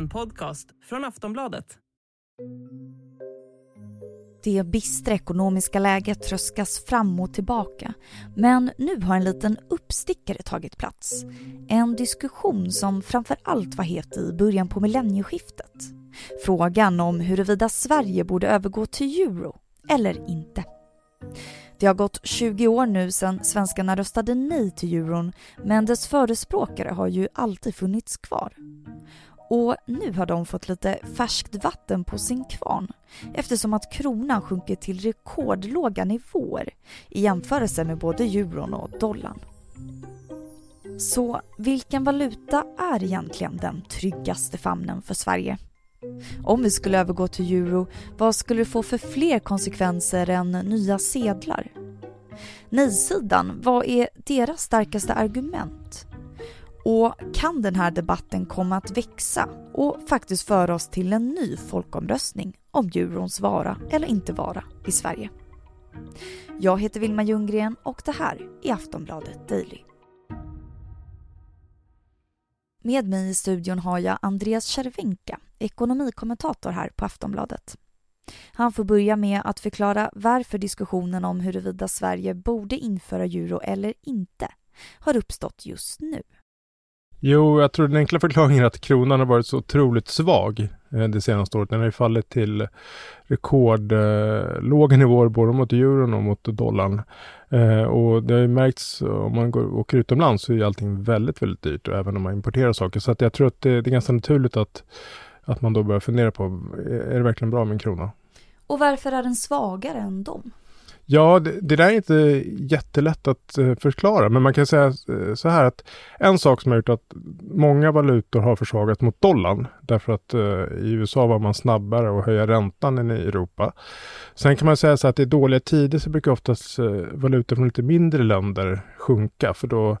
En podcast från Aftonbladet. Det bistra ekonomiska läget tröskas fram och tillbaka. Men nu har en liten uppstickare tagit plats. En diskussion som framför allt var het i början på millennieskiftet. Frågan om huruvida Sverige borde övergå till euro eller inte. Det har gått 20 år nu sedan svenskarna röstade nej till euron men dess förespråkare har ju alltid funnits kvar. Och nu har de fått lite färskt vatten på sin kvarn eftersom att kronan sjunkit till rekordlåga nivåer i jämförelse med både euron och dollarn. Så vilken valuta är egentligen den tryggaste famnen för Sverige? Om vi skulle övergå till euro, vad skulle det få för fler konsekvenser än nya sedlar? Nej-sidan, vad är deras starkaste argument? Och kan den här debatten komma att växa och faktiskt föra oss till en ny folkomröstning om eurons vara eller inte vara i Sverige? Jag heter Vilma Ljunggren och det här är Aftonbladet Daily. Med mig i studion har jag Andreas Cervenka, ekonomikommentator här på Aftonbladet. Han får börja med att förklara varför diskussionen om huruvida Sverige borde införa euro eller inte har uppstått just nu. Jo, jag tror den enkla förklaringen är att kronan har varit så otroligt svag eh, det senaste året. Den har ju fallit till rekordlåga nivåer både mot euron och mot dollarn. Eh, och det har ju märkts om man går, åker utomlands så är allting väldigt, väldigt dyrt och även om man importerar saker. Så att jag tror att det, det är ganska naturligt att, att man då börjar fundera på, eh, är det verkligen bra med en krona? Och varför är den svagare än dem? Ja, det, det, där är inte jättelätt att eh, förklara, men man kan säga eh, så här att en sak som har gjort att många valutor har försvagats mot dollarn, därför att eh, i USA var man snabbare att höja räntan än i Europa. Sen kan man säga så att i dåliga tider så brukar oftast valutor från lite mindre länder sjunka, för då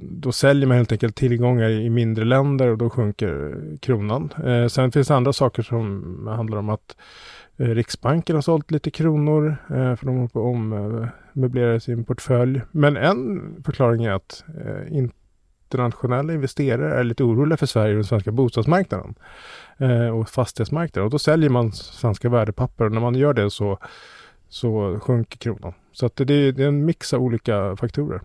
då säljer man helt enkelt tillgångar i mindre länder och då sjunker kronan. Eh, sen finns det andra saker som handlar om att Eh, Riksbanken har sålt lite kronor eh, för de håller på att ommöblera sin portfölj. Men en förklaring är att eh, internationella investerare är lite oroliga för Sverige och den svenska bostadsmarknaden eh, och fastighetsmarknaden. Och då säljer man svenska värdepapper och när man gör det så, så sjunker kronan. Så att det, är, det är en mix av olika faktorer.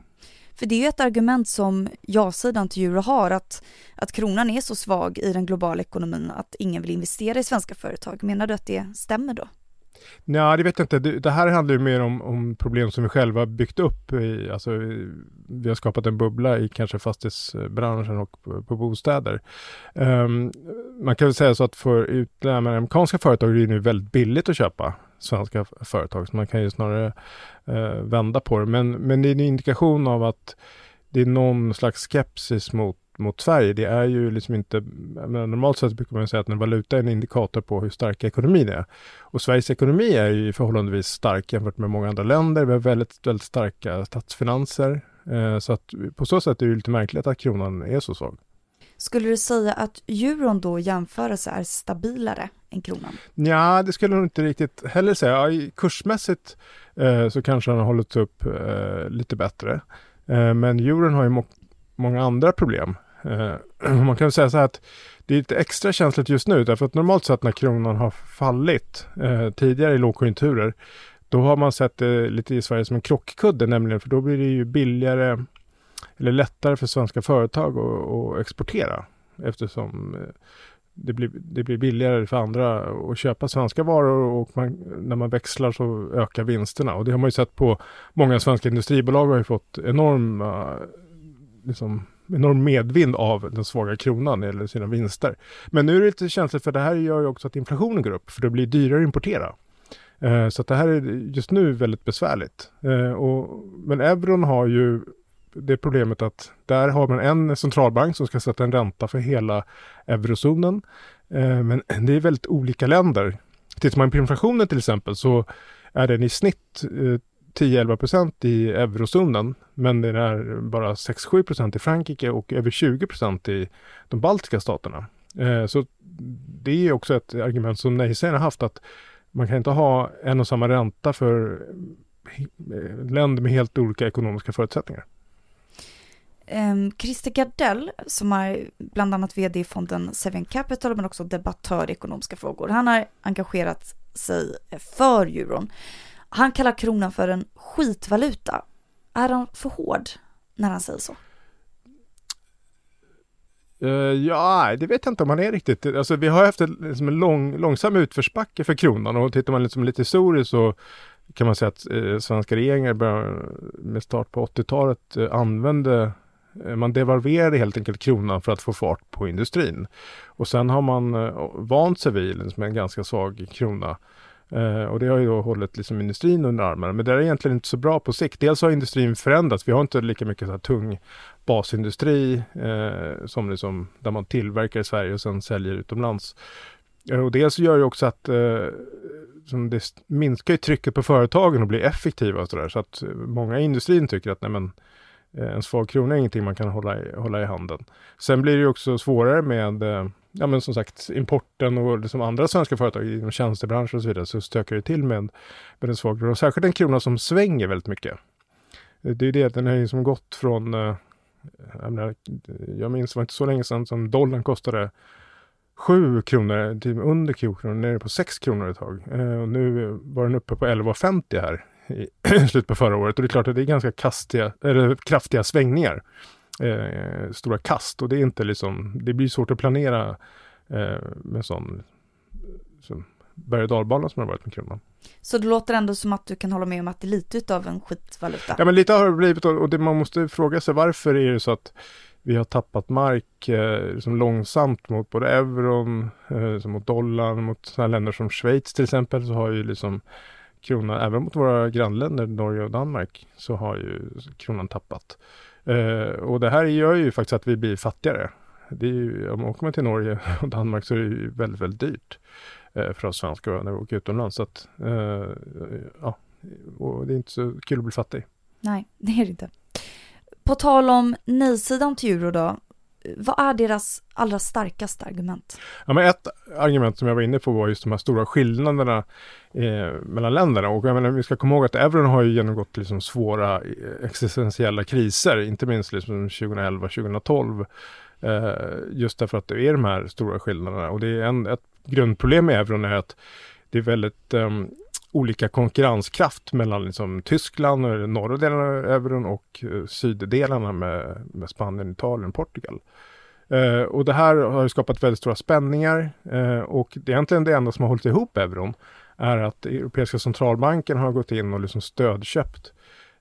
För det är ju ett argument som ja-sidan till euro har, att, att kronan är så svag i den globala ekonomin att ingen vill investera i svenska företag. Menar du att det stämmer då? Nej, det vet jag inte. Det, här handlar ju mer om, om, problem som vi själva byggt upp. I, alltså, vi har skapat en bubbla i kanske fastighetsbranschen och på, på bostäder. Um, man kan väl säga så att för utländska amerikanska företag är det nu väldigt billigt att köpa svenska företag, så man kan ju snarare eh, vända på det. Men, men det är en indikation av att det är någon slags skepsis mot mot Sverige. Det är ju liksom inte, men normalt sett brukar man säga att en valuta är en indikator på hur stark ekonomin är. Och Sveriges ekonomi är ju förhållandevis stark jämfört med många andra länder. Vi har väldigt, väldigt starka statsfinanser. Eh, så att på så sätt är det ju lite märkligt att kronan är så svag. Skulle du säga att euron då jämförelse är stabilare än kronan? Ja, det skulle jag nog inte riktigt heller säga. Ja, kursmässigt eh, så kanske den har hållit upp eh, lite bättre. Eh, men euron har ju må många andra problem. Eh, man kan säga så här att det är lite extra känsligt just nu därför att normalt sett när kronan har fallit eh, tidigare i lågkonjunkturer då har man sett det lite i Sverige som en krockkudde nämligen för då blir det ju billigare eller lättare för svenska företag att, att exportera eftersom eh, det blir, det blir billigare för andra att köpa svenska varor och man, när man växlar så ökar vinsterna. Och det har man ju sett på många svenska industribolag har ju fått enorma, eh, liksom, enorm medvind av den svaga kronan eller sina vinster. Men nu är det lite känsligt för det här gör ju också att inflationen går upp för det blir dyrare att importera. Eh, så att det här är just nu väldigt besvärligt. Och, men euron har ju det problemet att där har man en centralbank som ska sätta en ränta för hela eurozonen. Eh, men det är väldigt olika länder. Tittar man på inflationen till exempel så är den i snitt eh, 10-11 procent i eurozonen, men den är bara 6-7 procent i Frankrike och över 20 procent i de baltiska staterna. Eh, så det är också ett argument som nej-sägarna haft att man kan inte ha en och samma ränta för eh, länder med helt olika ekonomiska förutsättningar. Um, Christer Gardell, som är bland annat vd i fonden Seven Capital men också debattör i ekonomiska frågor, han har engagerat sig för euron. Han kallar kronan för en skitvaluta. Är han för hård när han säger så? Uh, ja, det vet jag inte om han är riktigt. Alltså, vi har haft en, liksom en lång, långsam utförsbacke för kronan och tittar man liksom lite historiskt så kan man säga att eh, svenska regeringar med start på 80-talet eh, använde Eh, man devalverade helt enkelt kronan för att få fart på industrin. Och sen har man eh, vant sig vid liksom en ganska svag krona. Eh, och det har ju då hållit liksom industrin under armarna. Men det är egentligen inte så bra på sikt. Dels har industrin förändrats. Vi har inte lika mycket så här tung basindustri eh, som liksom, där man tillverkar i Sverige och sen säljer utomlands. Eh, och dels gör ju också att eh, som det minskar ju trycket på företagen att bli effektiva och sådär. Så att många i industrin tycker att nej men, eh, Eh, en svag krona är ingenting man kan hålla i, hålla i handen. Sen blir det ju också svårare med eh, ja men som sagt importen och liksom andra svenska företag inom tjänstebranschen och så vidare så stökar det till med, med en svag krona. Och särskilt en krona som svänger väldigt mycket. Eh, det är det, den har ju liksom gått från jag, menar, jag minns, det var inte så länge sedan som dollarn kostade 7 kronor, typ under 10 kronor, nere på 6 kronor ett tag. Och nu var den uppe på 11,50 här i slutet på förra året. Och det är klart att det är ganska kastiga, eller kraftiga svängningar. Eh, stora kast och det är inte liksom, det blir svårt att planera eh, med sån som berg och dalbana som har varit med kronan. Så det låter ändå som att du kan hålla med om att det är lite av en skitvaluta? Ja men lite har det blivit och det, man måste fråga sig varför är det så att vi har tappat mark eh, liksom långsamt mot både euron, eh, mot dollarn, mot sådana länder som Schweiz till exempel så har ju liksom kronan, även mot våra grannländer Norge och Danmark, så har ju kronan tappat. Eh, och det här gör ju faktiskt att vi blir fattigare. Det är ju, om man åker till Norge och Danmark så är det ju väldigt, väldigt dyrt eh, för oss svenskar när vi åker utomlands. Så att, eh, ja, och det är inte så kul att bli fattig. Nej, det är det inte. På tal om nej-sidan till euro då, vad är deras allra starkaste argument? Ja, men ett argument som jag var inne på var just de här stora skillnaderna eh, mellan länderna. Och jag menar, vi ska komma ihåg att euron har ju genomgått liksom svåra eh, existentiella kriser, inte minst liksom 2011-2012. Eh, just därför att det är de här stora skillnaderna. Och det är en, ett grundproblem med euron är att det är väldigt um, olika konkurrenskraft mellan liksom Tyskland, och norra delen av euron och eh, syddelarna med, med Spanien, Italien, Portugal. Eh, och det här har skapat väldigt stora spänningar eh, och det är egentligen det enda som har hållit ihop euron är att Europeiska centralbanken har gått in och liksom stödköpt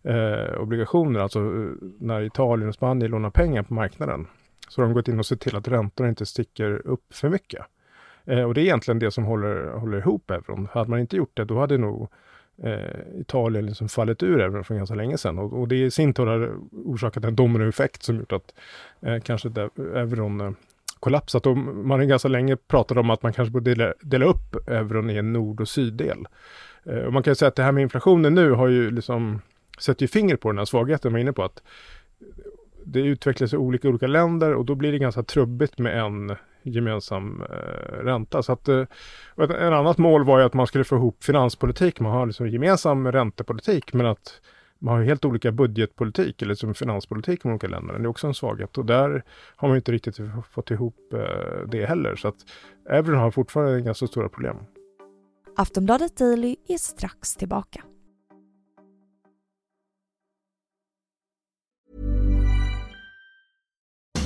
eh, obligationer, alltså eh, när Italien och Spanien lånar pengar på marknaden. Så de har gått in och sett till att räntorna inte sticker upp för mycket. Eh, och det är egentligen det som håller, håller ihop euron. Hade man inte gjort det, då hade nog eh, Italien liksom fallit ur euron för ganska länge sedan. Och, och det i sin tur har orsakat en dominoeffekt som gjort att eh, kanske euron eh, kollapsat. Och man har ganska länge pratat om att man kanske borde dela, dela upp euron i en nord och syddel. Eh, och man kan säga att det här med inflationen nu har ju liksom sätter ju finger på den här svagheten man är inne på. att det utvecklas i olika, olika länder och då blir det ganska trubbigt med en gemensam eh, ränta. Så att, eh, ett, en annat mål var ju att man skulle få ihop finanspolitik. Man har liksom gemensam räntepolitik men att man har helt olika budgetpolitik eller liksom finanspolitik i de olika länderna. Det är också en svaghet och där har man inte riktigt fått ihop eh, det heller. Så att euron har fortfarande ganska stora problem. Aftonbladet Daily är strax tillbaka.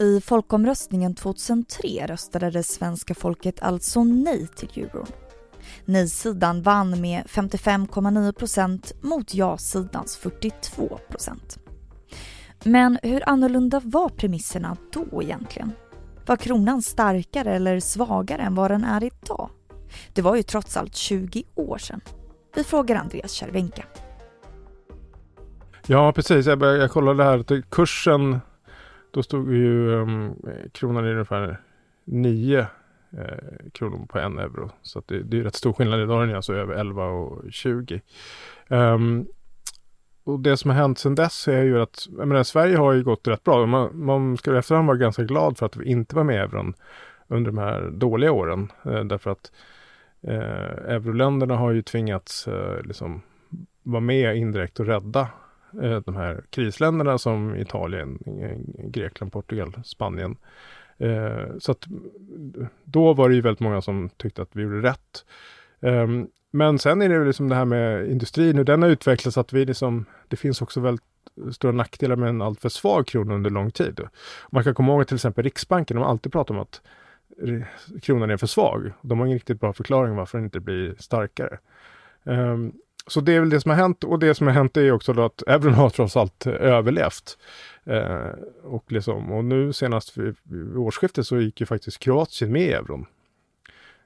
I folkomröstningen 2003 röstade det svenska folket alltså nej till euron. Nej-sidan vann med 55,9 procent mot ja-sidans 42 procent. Men hur annorlunda var premisserna då egentligen? Var kronan starkare eller svagare än vad den är idag? Det var ju trots allt 20 år sedan. Vi frågar Andreas Cervenka. Ja, precis. Jag, började, jag kollade här. Kursen, då stod ju um, kronan i ungefär 9 eh, kronor på en euro. Så det, det, är rätt stor skillnad. Idag är den alltså över 11 och 20. Um, ehm, och det som har hänt sedan dess är ju att jag menar, Sverige har ju gått rätt bra. Man, man ska i efterhand vara ganska glad för att vi inte var med i euron under de här dåliga åren. Eh, därför att eh, euroländerna har ju tvingats eh, liksom vara med indirekt och rädda Eh, de här krisländerna som Italien, eh, Grekland, Portugal, Spanien. Eh, så att då var det ju väldigt många som tyckte att vi gjorde rätt. Ehm, men sen är det ju liksom det här med industrin, hur den har utvecklats, att vi liksom, det finns också väldigt stora nackdelar med en alltför svag krona under lång tid. Man kan komma ihåg att till exempel Riksbanken, de har alltid pratat om att kronan är för svag. De har ingen riktigt bra förklaring varför den inte blir starkare. Um, så det är väl det som har hänt och det som har hänt är också att euron har trots allt överlevt. Uh, och, liksom, och nu senast vid, vid årsskiftet så gick ju faktiskt Kroatien med i euron.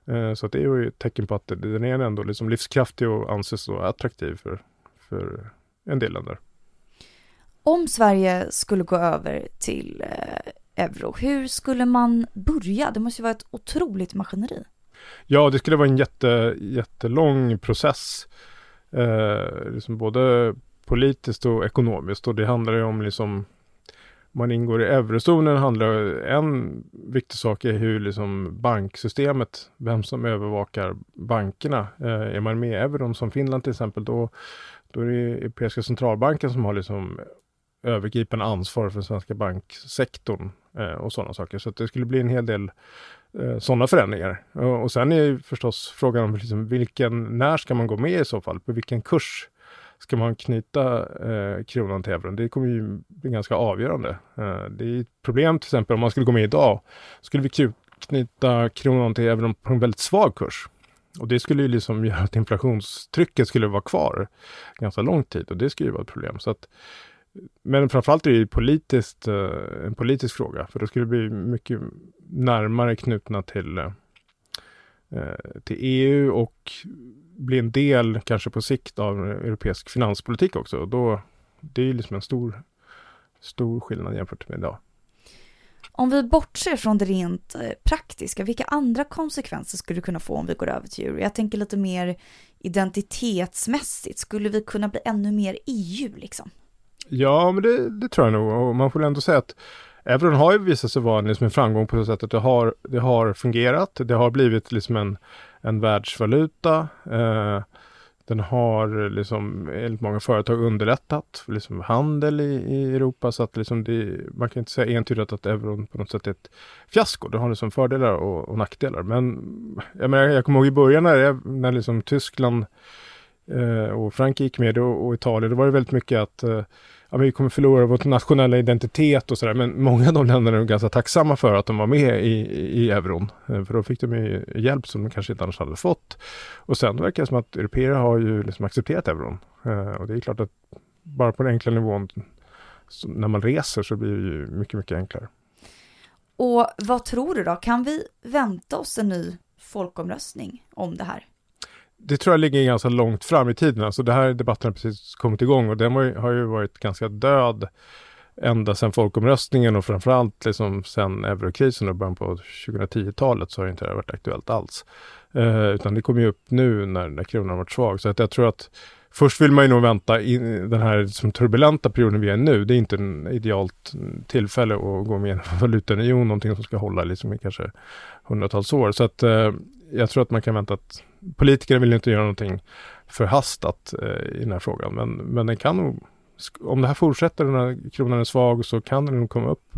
Uh, så det är ju ett tecken på att den är ändå liksom livskraftig och anses då attraktiv för, för en del länder. Om Sverige skulle gå över till eh, euro. Hur skulle man börja? Det måste ju vara ett otroligt maskineri. Ja, det skulle vara en jätte, jättelång process. Eh, liksom både politiskt och ekonomiskt och det handlar ju om liksom man ingår i eurozonen handlar en viktig sak är hur liksom banksystemet, vem som övervakar bankerna. Eh, är man med i euron som Finland till exempel, då, då är det Europeiska centralbanken som har liksom övergripande ansvar för den svenska banksektorn eh, och sådana saker. Så det skulle bli en hel del Eh, sådana förändringar. Och, och sen är ju förstås frågan om liksom vilken, när ska man gå med i så fall? På vilken kurs ska man knyta eh, kronan till euron? Det kommer ju bli ganska avgörande. Eh, det är ett problem till exempel om man skulle gå med idag. Skulle vi knyta kronan till euron på en väldigt svag kurs. Och det skulle ju liksom göra att inflationstrycket skulle vara kvar ganska lång tid och det skulle ju vara ett problem. Så att men framförallt är det politiskt, eh, en politisk fråga, för då skulle det bli mycket närmare knutna till, eh, eh, till EU och bli en del, kanske på sikt, av europeisk finanspolitik också. Och då, det är ju liksom en stor, stor skillnad jämfört med idag. Om vi bortser från det rent praktiska, vilka andra konsekvenser skulle det kunna få om vi går över till euro? Jag tänker lite mer identitetsmässigt. Skulle vi kunna bli ännu mer EU liksom? Ja, men det, det, tror jag nog. Och man får ändå säga att euron har ju visat sig vara liksom en framgång på så sätt att det har, det har fungerat. Det har blivit liksom en, en världsvaluta. Eh, den har liksom enligt många företag underlättat liksom handel i, i Europa så att liksom det, man kan inte säga entydigt att euron på något sätt är ett fiasko. Det har liksom fördelar och, och nackdelar. Men jag, menar, jag kommer ihåg i början när, när liksom Tyskland Eh, och Frankrike gick med och, och Italien, då var det väldigt mycket att eh, ja, vi kommer förlora vår nationella identitet och sådär. Men många av de länderna är ganska tacksamma för att de var med i, i euron. Eh, för då fick de ju hjälp som de kanske inte annars hade fått. Och sen verkar det som att europeer har ju liksom accepterat euron. Eh, och det är klart att bara på den enkla nivån, när man reser så blir det ju mycket, mycket enklare. Och vad tror du då? Kan vi vänta oss en ny folkomröstning om det här? Det tror jag ligger ganska långt fram i tiden. Alltså det här debatten har precis kommit igång och den har ju varit ganska död ända sedan folkomröstningen och framförallt liksom sedan eurokrisen och början på 2010-talet så har inte det varit aktuellt alls. Eh, utan det kommer ju upp nu när, när kronan har varit svag. Så att jag tror att först vill man ju nog vänta in den här liksom, turbulenta perioden vi är nu. Det är inte en idealt tillfälle att gå med i en valutaunion, någonting som ska hålla liksom i kanske hundratals år. Så att eh, jag tror att man kan vänta att politikerna vill inte göra någonting förhastat eh, i den här frågan. Men, men den kan nog, om det här fortsätter, den här kronan är svag, så kan den nog komma upp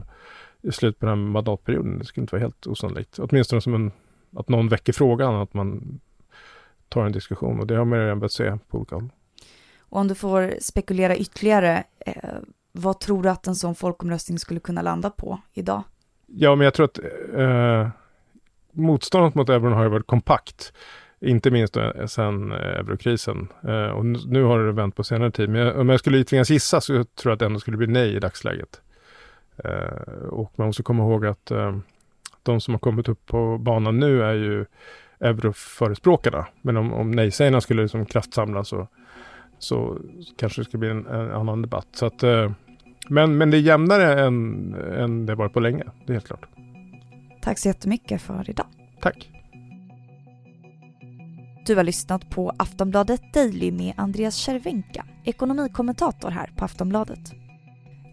i slutet på den här mandatperioden. Det skulle inte vara helt osannolikt. Åtminstone som en, att någon väcker frågan, att man tar en diskussion. Och det har man redan börjat se på olika håll. Och om du får spekulera ytterligare, eh, vad tror du att en sån folkomröstning skulle kunna landa på idag? Ja, men jag tror att eh, motståndet mot euron har ju varit kompakt. Inte minst sen eh, eurokrisen. Eh, och nu har det vänt på senare tid. Men om jag skulle tvingas gissa så tror jag att det ändå skulle bli nej i dagsläget. Eh, och man måste komma ihåg att eh, de som har kommit upp på banan nu är ju euroförespråkarna. Men om, om nej-sägarna skulle liksom kraftsamla så, så kanske det skulle bli en, en annan debatt. Så att, eh, men, men det är jämnare än, än det varit på länge, det är helt klart. Tack så jättemycket för idag. Tack. Du har lyssnat på Aftonbladet Daily med Andreas Cervenka, ekonomikommentator här på Aftonbladet.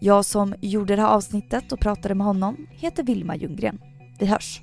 Jag som gjorde det här avsnittet och pratade med honom heter Vilma Ljunggren. Vi hörs!